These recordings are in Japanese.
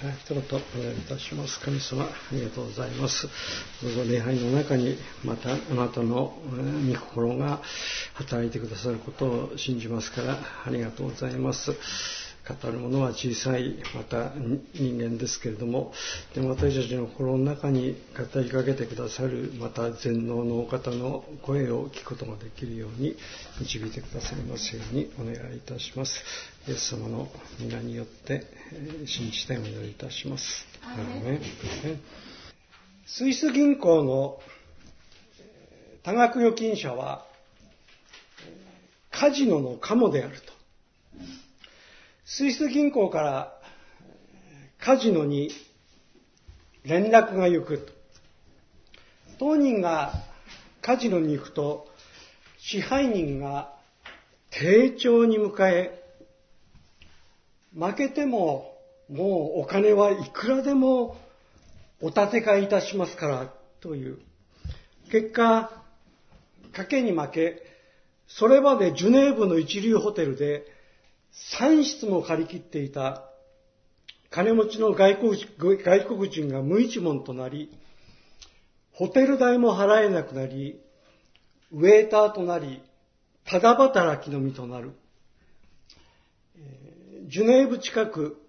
一言お願いいたします。神様、ありがとうございます。どうぞ礼拝の中に、またあなたの御心が働いてくださることを信じますから、ありがとうございます。語るものは小さい、また人間ですけれども、でも私たちの心の中に語りかけてくださる、また全能のお方の声を聞くことができるように導いてくださいますようにお願いいたします。イエス様の皆によって信じてお祈りいたします。スイス銀行の多額預金者はカジノのカモであると。スイス銀行からカジノに連絡が行く。当人がカジノに行くと支配人が丁重に迎え、負けてももうお金はいくらでもお立て替えいたしますからという。結果、賭けに負け、それまでジュネーブの一流ホテルで3室も借り切っていた金持ちの外国人が無一文となり、ホテル代も払えなくなり、ウェーターとなり、ただ働きの身となる。ジュネーブ近く、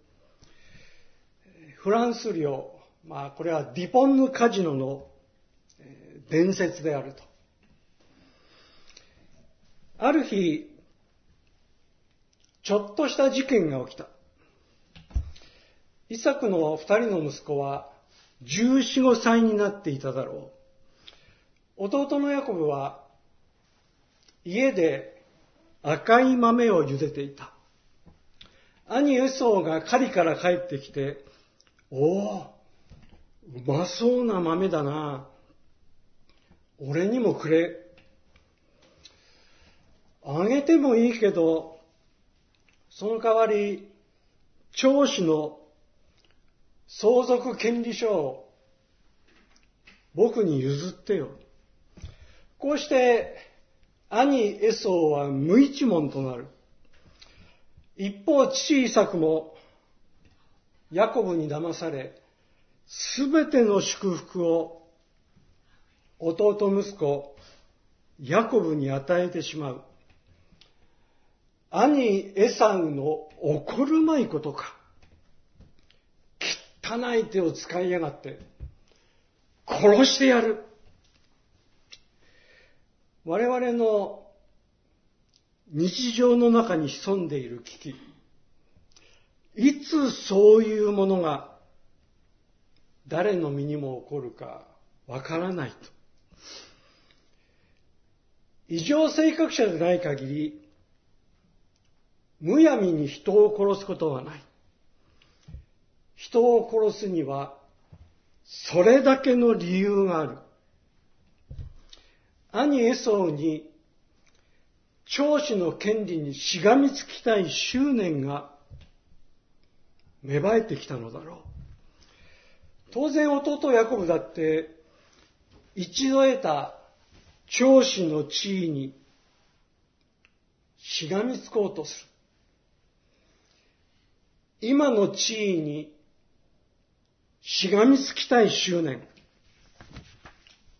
フランス領、まあこれはディポンヌカジノの伝説であると。ある日、ちょっとした事件が起きた。イサクの二人の息子は14、5歳になっていただろう。弟のヤコブは家で赤い豆を茹でていた。兄エソーが狩りから帰ってきて、おお、うまそうな豆だな。俺にもくれ。あげてもいいけど、その代わり、長子の相続権利書を僕に譲ってよ。こうして、兄エソーは無一文となる。一方、父イサクも、ヤコブに騙され、すべての祝福を弟息子、ヤコブに与えてしまう。兄エサウの怒るまいことか。汚い手を使いやがって、殺してやる。我々の日常の中に潜んでいる危機。いつそういうものが誰の身にも起こるかわからないと。異常性格者でない限り、むやみに人を殺すことはない。人を殺すには、それだけの理由がある。兄エソーに、長子の権利にしがみつきたい執念が芽生えてきたのだろう。当然弟ヤコブだって、一度得た長子の地位にしがみつこうとする。今の地位にしがみつきたい執念。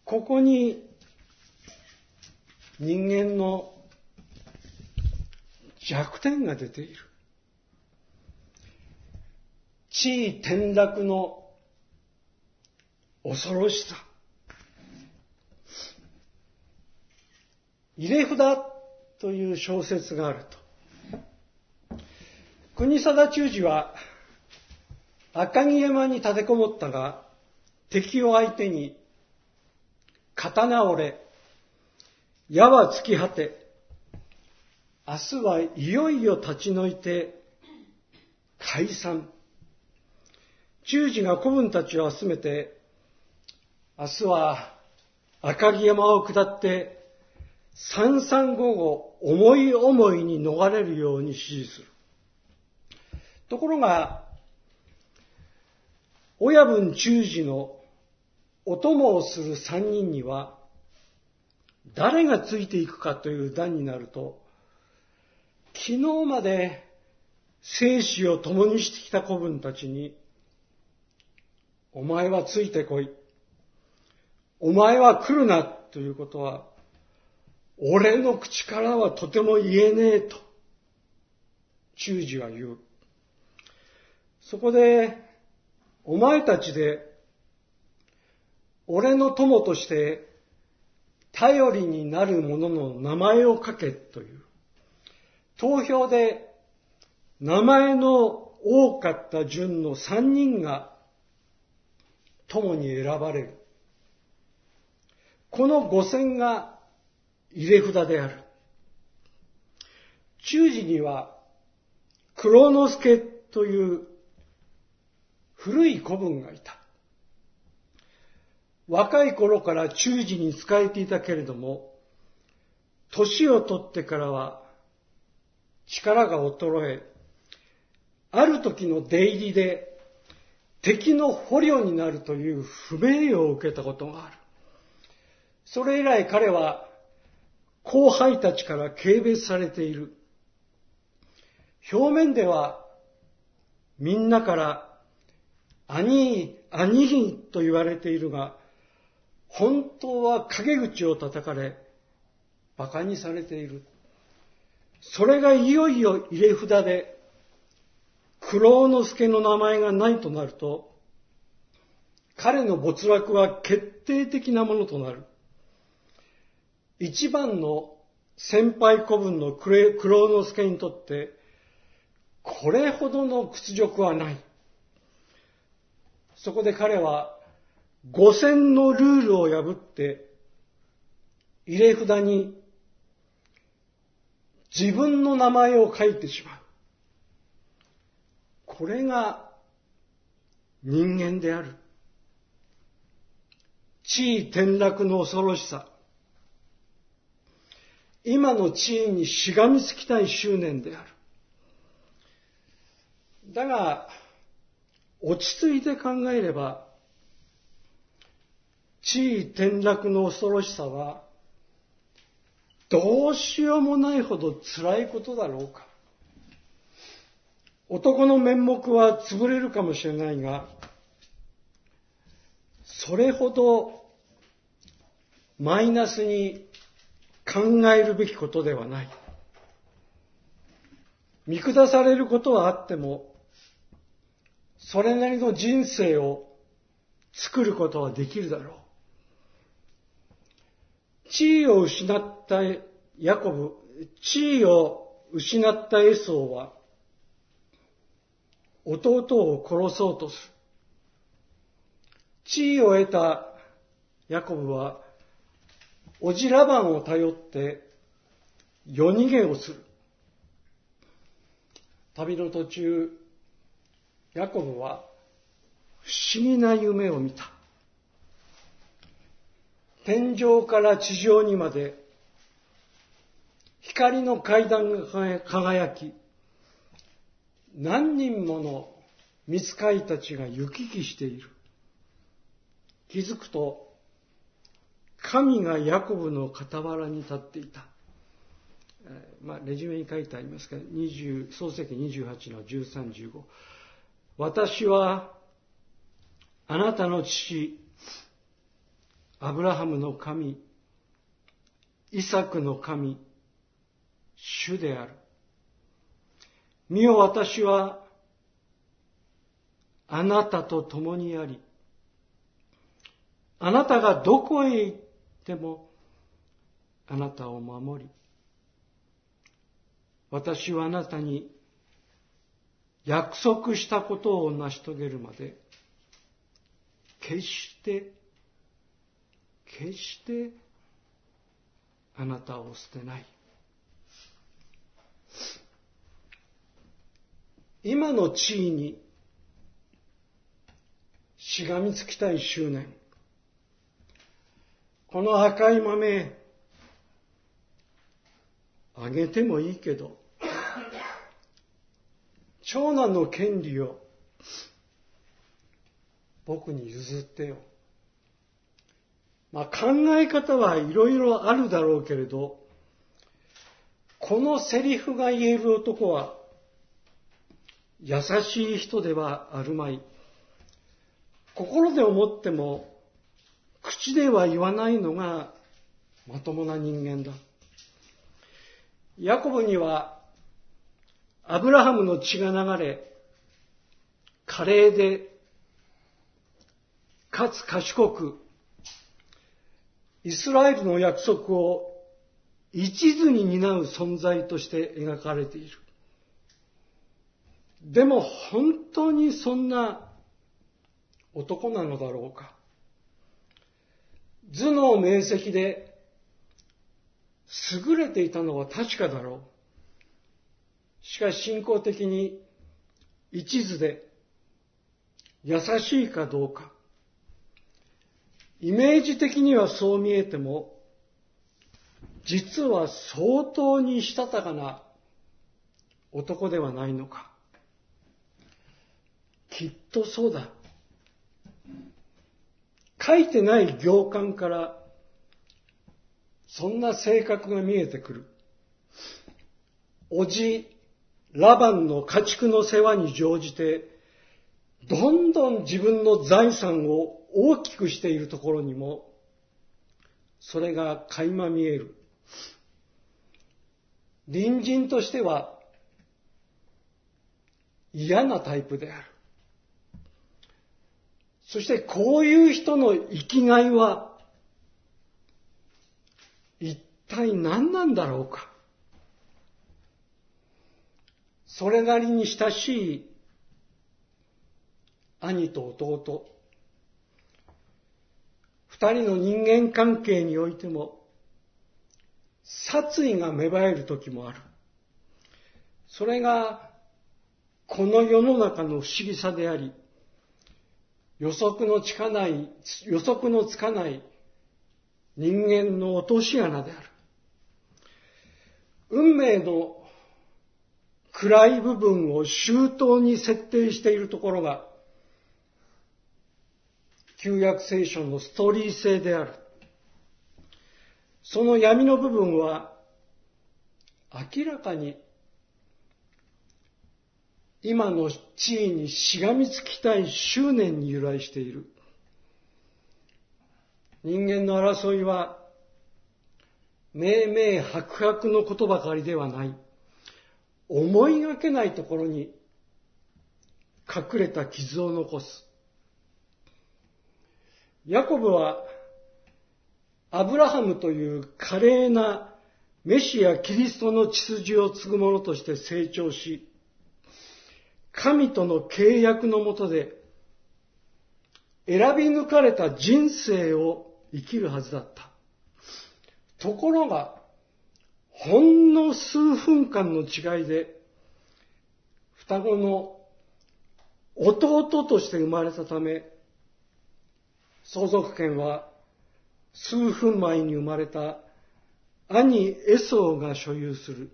ここに人間の弱点が出ている。地位転落の恐ろしさ。入れ札という小説があると。国定中治は赤城山に立てこもったが、敵を相手に刀折れ、矢は尽き果て、明日はいよいよ立ち退いて解散。中治が子分たちを集めて、明日は赤城山を下って、三三五五思い思いに逃れるように指示する。ところが、親分中治のお供をする三人には、誰がついていくかという段になると、昨日まで生死を共にしてきた子分たちにお前はついてこい。お前は来るなということは、俺の口からはとても言えねえと、中治は言う。そこで、お前たちで、俺の友として頼りになる者の名前を書けという、投票で名前の多かった順の3人が友に選ばれる。この五線が入れ札である。中時には黒之助という古い子分がいた。若い頃から中時に仕えていたけれども、年を取ってからは力が衰え、ある時の出入りで敵の捕虜になるという不名誉を受けたことがある。それ以来彼は後輩たちから軽蔑されている。表面ではみんなから兄、兄と言われているが、本当は陰口を叩かれ、馬鹿にされている。それがいよいよ入れ札で、九郎之助の名前がないとなると、彼の没落は決定的なものとなる。一番の先輩子分の九郎之助にとって、これほどの屈辱はない。そこで彼は五千のルールを破って入れ札に自分の名前を書いてしまう。これが人間である。地位転落の恐ろしさ。今の地位にしがみつきたい執念である。だが、落ち着いて考えれば、地位転落の恐ろしさは、どうしようもないほど辛いことだろうか。男の面目は潰れるかもしれないが、それほどマイナスに考えるべきことではない。見下されることはあっても、それなりの人生を作ることはできるだろう。地位を失ったヤコブ、地位を失ったエソーは、弟を殺そうとする。地位を得たヤコブは、おじラバンを頼って夜逃げをする。旅の途中、ヤコブは不思議な夢を見た。天井から地上にまで光の階段が輝き、何人もの見つかいたちが行き来している。気づくと、神がヤコブの傍らに立っていた。まあ、レジュメに書いてありますが、20創世記28の13、15。私は、あなたの父、アブラハムの神、イサクの神、主である。見よ私は、あなたと共にあり、あなたがどこへ行っても、あなたを守り、私はあなたに約束したことを成し遂げるまで、決して決してあなたを捨てない。今の地位にしがみつきたい執念。この赤い豆、あげてもいいけど、長男の権利を僕に譲ってよ。まあ、考え方はいろいろあるだろうけれど、このセリフが言える男は、優しい人ではあるまい。心で思っても口では言わないのがまともな人間だ。ヤコブにはアブラハムの血が流れ、華麗で、かつ賢く、イスラエルの約束を一途に担う存在として描かれている。でも本当にそんな男なのだろうか。頭脳明晰で優れていたのは確かだろう。しかし信仰的に一途で優しいかどうか。イメージ的にはそう見えても、実は相当にしたたかな男ではないのか。きっとそうだ。書いてない行間からそんな性格が見えてくる。おじ、ラバンの家畜の世話に乗じて、どんどん自分の財産を大きくしているところにも、それが垣間見える。隣人としては嫌なタイプである。そしてこういう人の生きがいは一体何なんだろうか。それなりに親しい兄と弟、二人の人間関係においても、殺意が芽生える時もある。それが、この世の中の不思議さであり、予測のつかない、予測のつかない人間の落とし穴である。運命の暗い部分を周到に設定しているところが、旧約聖書のストーリー性である。その闇の部分は、明らかに今の地位にしがみつきたい執念に由来している。人間の争いは、明々白々のことばかりではない。思いがけないところに隠れた傷を残す。ヤコブは、アブラハムという華麗なメシア・キリストの血筋を継ぐ者として成長し、神との契約のもとで選び抜かれた人生を生きるはずだった。ところが、ほんの数分間の違いで、双子の弟として生まれたため、相続権は数分前に生まれた兄エソーが所有する。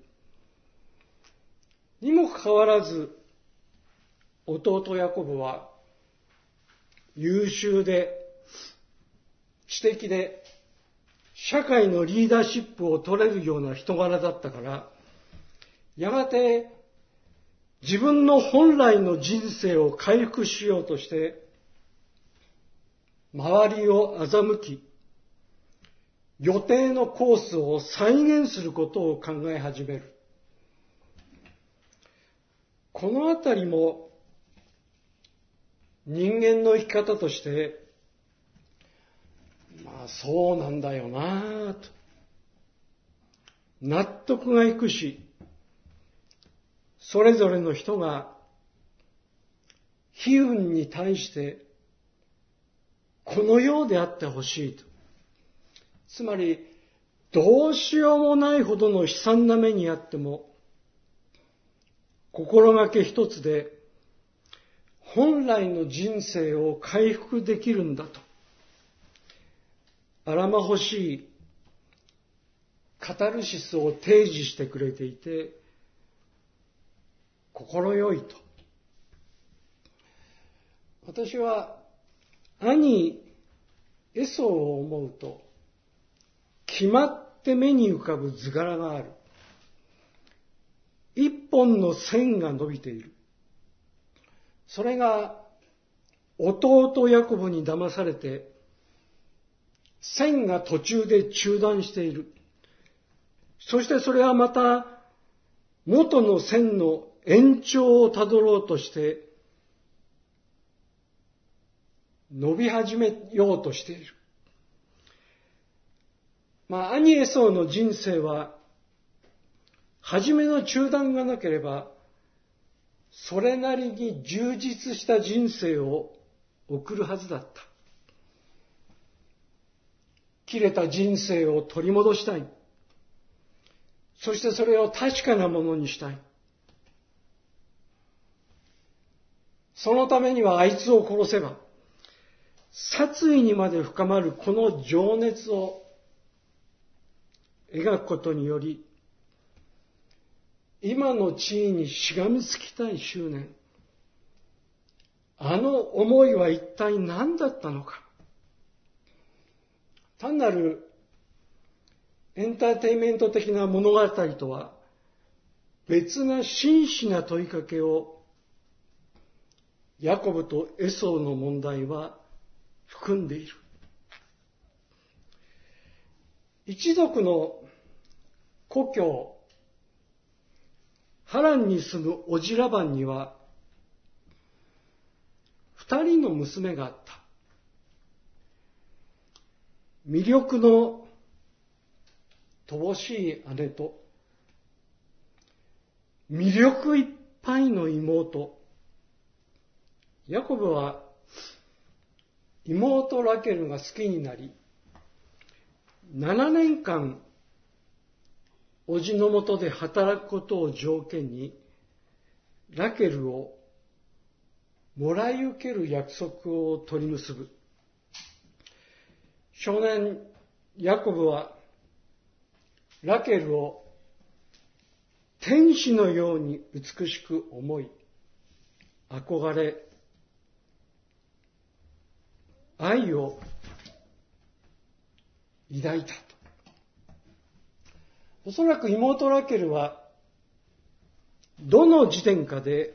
にもかかわらず、弟ヤコブは優秀で知的で社会のリーダーシップを取れるような人柄だったから、やがて自分の本来の人生を回復しようとして、周りを欺き、予定のコースを再現することを考え始める。このあたりも人間の生き方としてまあそうなんだよなと。納得がいくし、それぞれの人が、悲運に対して、このようであってほしいと。つまり、どうしようもないほどの悲惨な目にあっても、心がけ一つで、本来の人生を回復できるんだと。あらま欲しいカタルシスを提示してくれていて、心よいと。私は兄エソを思うと、決まって目に浮かぶ図柄がある。一本の線が伸びている。それが弟ヤコブに騙されて、線が途中で中断している。そしてそれはまた元の線の延長をたどろうとして伸び始めようとしている。まあ、兄エソーの人生は、初めの中断がなければ、それなりに充実した人生を送るはずだった。切れた人生を取り戻したい。そしてそれを確かなものにしたい。そのためにはあいつを殺せば、殺意にまで深まるこの情熱を描くことにより、今の地位にしがみつきたい執念、あの思いは一体何だったのか。単なるエンターテインメント的な物語とは別な真摯な問いかけをヤコブとエソーの問題は含んでいる。一族の故郷、ハランに住むオジラバンには、二人の娘があった。魅力の乏しい姉と、魅力いっぱいの妹。ヤコブは妹ラケルが好きになり、7年間、叔父のもとで働くことを条件に、ラケルをもらい受ける約束を取り結ぶ。少年ヤコブは、ラケルを天使のように美しく思い、憧れ、愛を抱いたと。おそらく妹ラケルは、どの時点かで、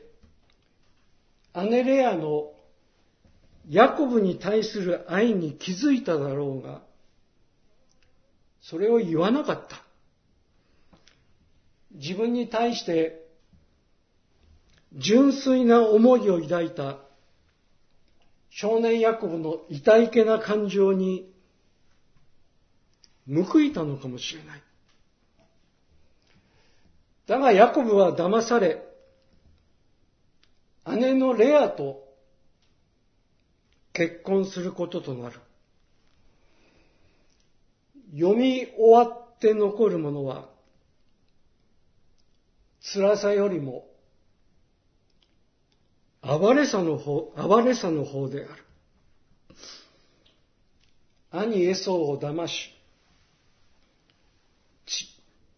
姉レアのヤコブに対する愛に気づいただろうが、それを言わなかった。自分に対して純粋な思いを抱いた少年ヤコブの痛いけな感情に報いたのかもしれない。だがヤコブは騙され、姉のレアと結婚することとなる。読み終わって残るものは、辛さよりも哀れさの方、哀れさの方である。兄エソーを騙し、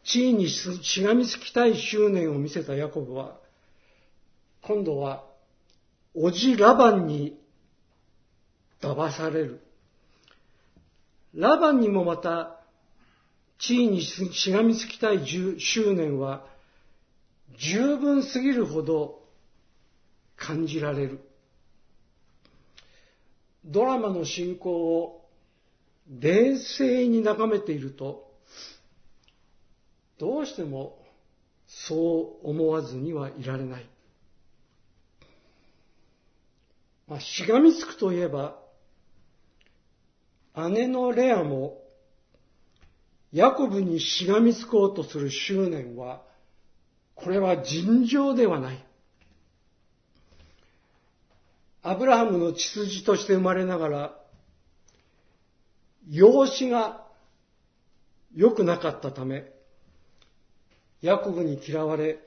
地位にしがみつきたい執念を見せたヤコブは、今度は、おじラバンに騙される。ラバンにもまた、地位にしがみつきたい執念は、十分すぎるほど感じられる。ドラマの進行を冷静に眺めていると、どうしてもそう思わずにはいられない。まあ、しがみつくといえば、姉のレアも、ヤコブにしがみつこうとする執念は、これは尋常ではない。アブラハムの血筋として生まれながら、養子が良くなかったため、ヤコブに嫌われ、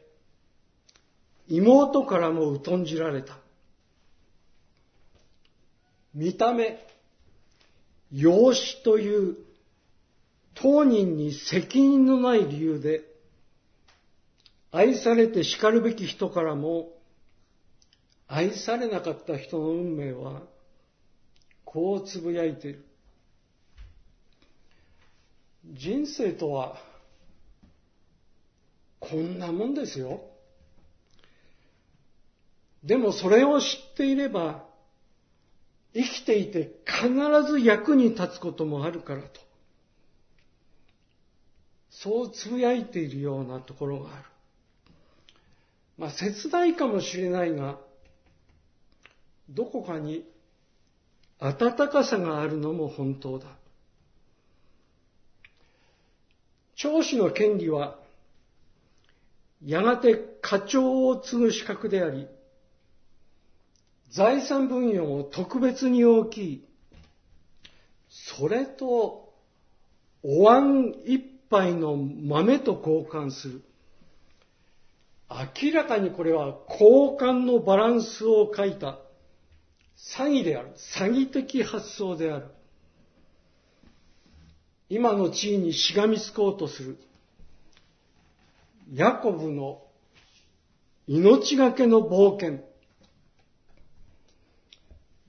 妹からも疎んじられた。見た目、養子という当人に責任のない理由で、愛されて叱るべき人からも愛されなかった人の運命は、こうつぶやいている。人生とは、こんなもんですよ。でもそれを知っていれば、生きていて必ず役に立つこともあるからと、そうつぶやいているようなところがある。まあ、切ないかもしれないが、どこかに温かさがあるのも本当だ。長子の権利は、やがて課長を継ぐ資格であり、財産分与も特別に大きい。それと、お椀一杯の豆と交換する。明らかにこれは交換のバランスを書いた詐欺である。詐欺的発想である。今の地位にしがみつこうとする。ヤコブの命がけの冒険。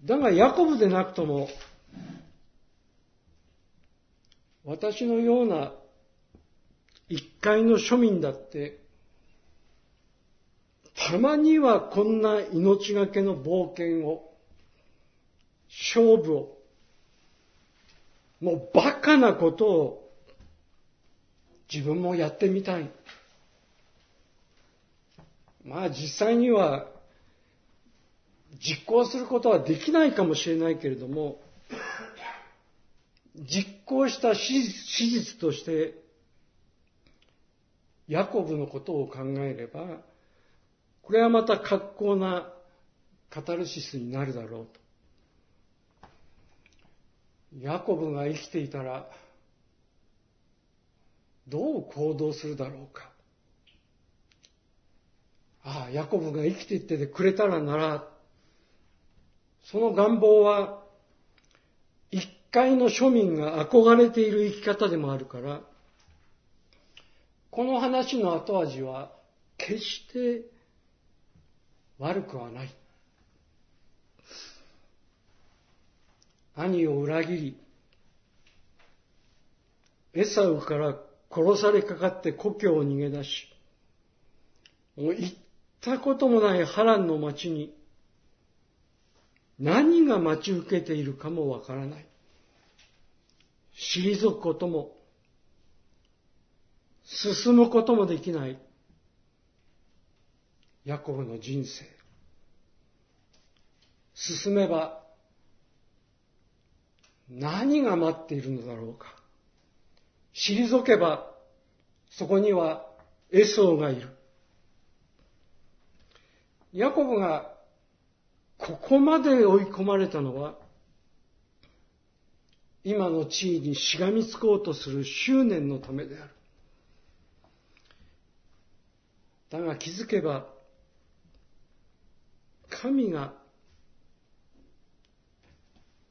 だがヤコブでなくとも、私のような一階の庶民だって、たまにはこんな命がけの冒険を、勝負を、もうバカなことを自分もやってみたい。まあ実際には実行することはできないかもしれないけれども、実行した史実として、ヤコブのことを考えれば、これはまた格好なカタルシスになるだろうと。ヤコブが生きていたら、どう行動するだろうか。ああ、ヤコブが生きていっててくれたらなら、その願望は、一階の庶民が憧れている生き方でもあるから、この話の後味は決して悪くはない。兄を裏切り、エサウから殺されかかって故郷を逃げ出し、もう行ったこともない波乱の町に何が待ち受けているかもわからない。退くことも、進むこともできない。ヤコブの人生。進めば、何が待っているのだろうか。退けば、そこにはエソーがいる。ヤコブがここまで追い込まれたのは、今の地位にしがみつこうとする執念のためである。だが気づけば、神が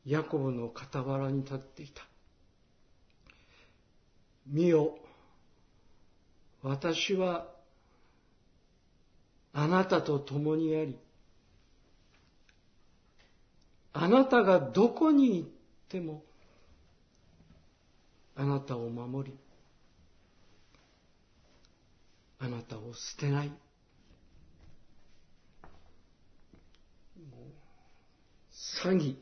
ヤコブの傍らに立っていた。見よ、私はあなたと共にあり、あなたがどこに行っても、あなたを守り、あなたを捨てない。詐欺、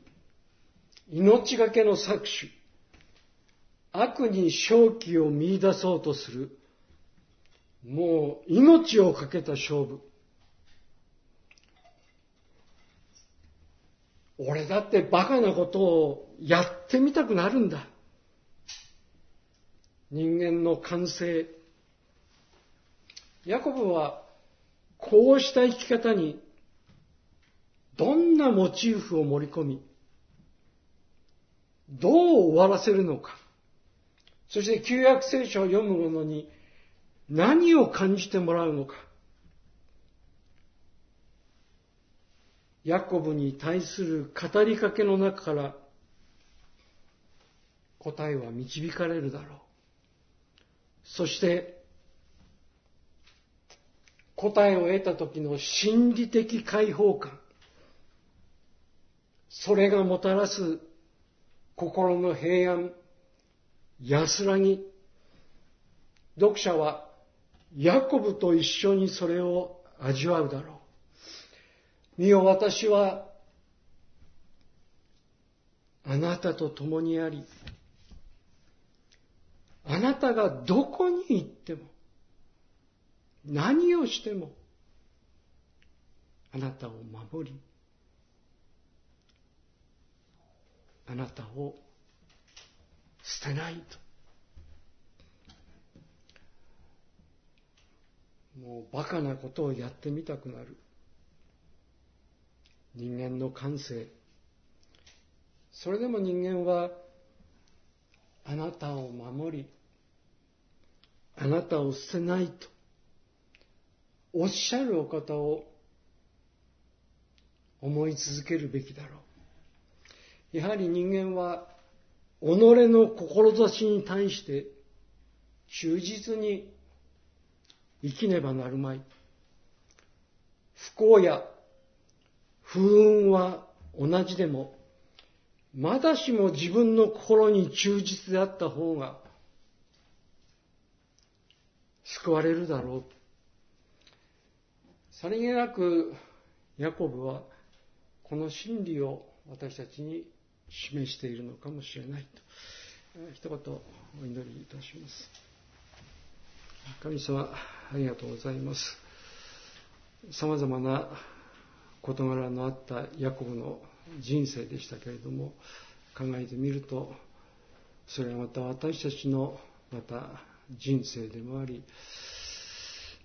命がけの搾取、悪に正気を見出そうとする、もう命をかけた勝負。俺だってバカなことをやってみたくなるんだ。人間の感性。ヤコブはこうした生き方にどんなモチーフを盛り込み、どう終わらせるのか。そして旧約聖書を読む者に何を感じてもらうのか。ヤコブに対する語りかけの中から答えは導かれるだろう。そして答えを得た時の心理的解放感。それがもたらす心の平安、安らぎ。読者はヤコブと一緒にそれを味わうだろう。見よ私はあなたと共にあり、あなたがどこに行っても、何をしても、あなたを守り、あなたを捨てないと。もうバカなことをやってみたくなる。人間の感性。それでも人間はあなたを守り、あなたを捨てないとおっしゃるお方を思い続けるべきだろう。やはり人間は己の志に対して忠実に生きねばなるまい。不幸や不運は同じでも、まだしも自分の心に忠実であった方が救われるだろう。さりげなくヤコブはこの真理を私たちに示しているのかもしれないと一言お祈りいたします神様ありがとうございますさまざまな事柄のあったヤコブの人生でしたけれども考えてみるとそれはまた私たちのまた人生でもあり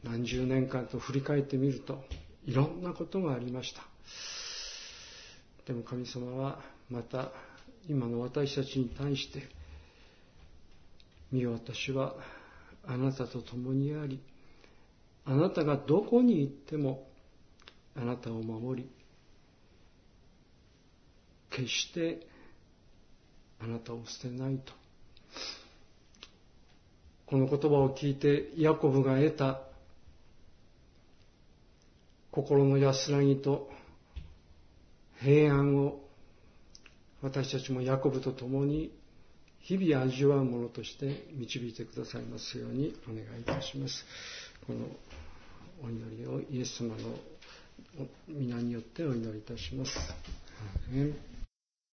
何十年間と振り返ってみるといろんなことがありましたでも神様はまた今の私たちに対して見よ私はあなたと共にありあなたがどこに行ってもあなたを守り決してあなたを捨てないとこの言葉を聞いてヤコブが得た心の安らぎと平安を私たちもヤコブと共に日々味わうものとして導いてくださいますようにお願いいたします。このお祈りをイエス様の皆によってお祈りいたします。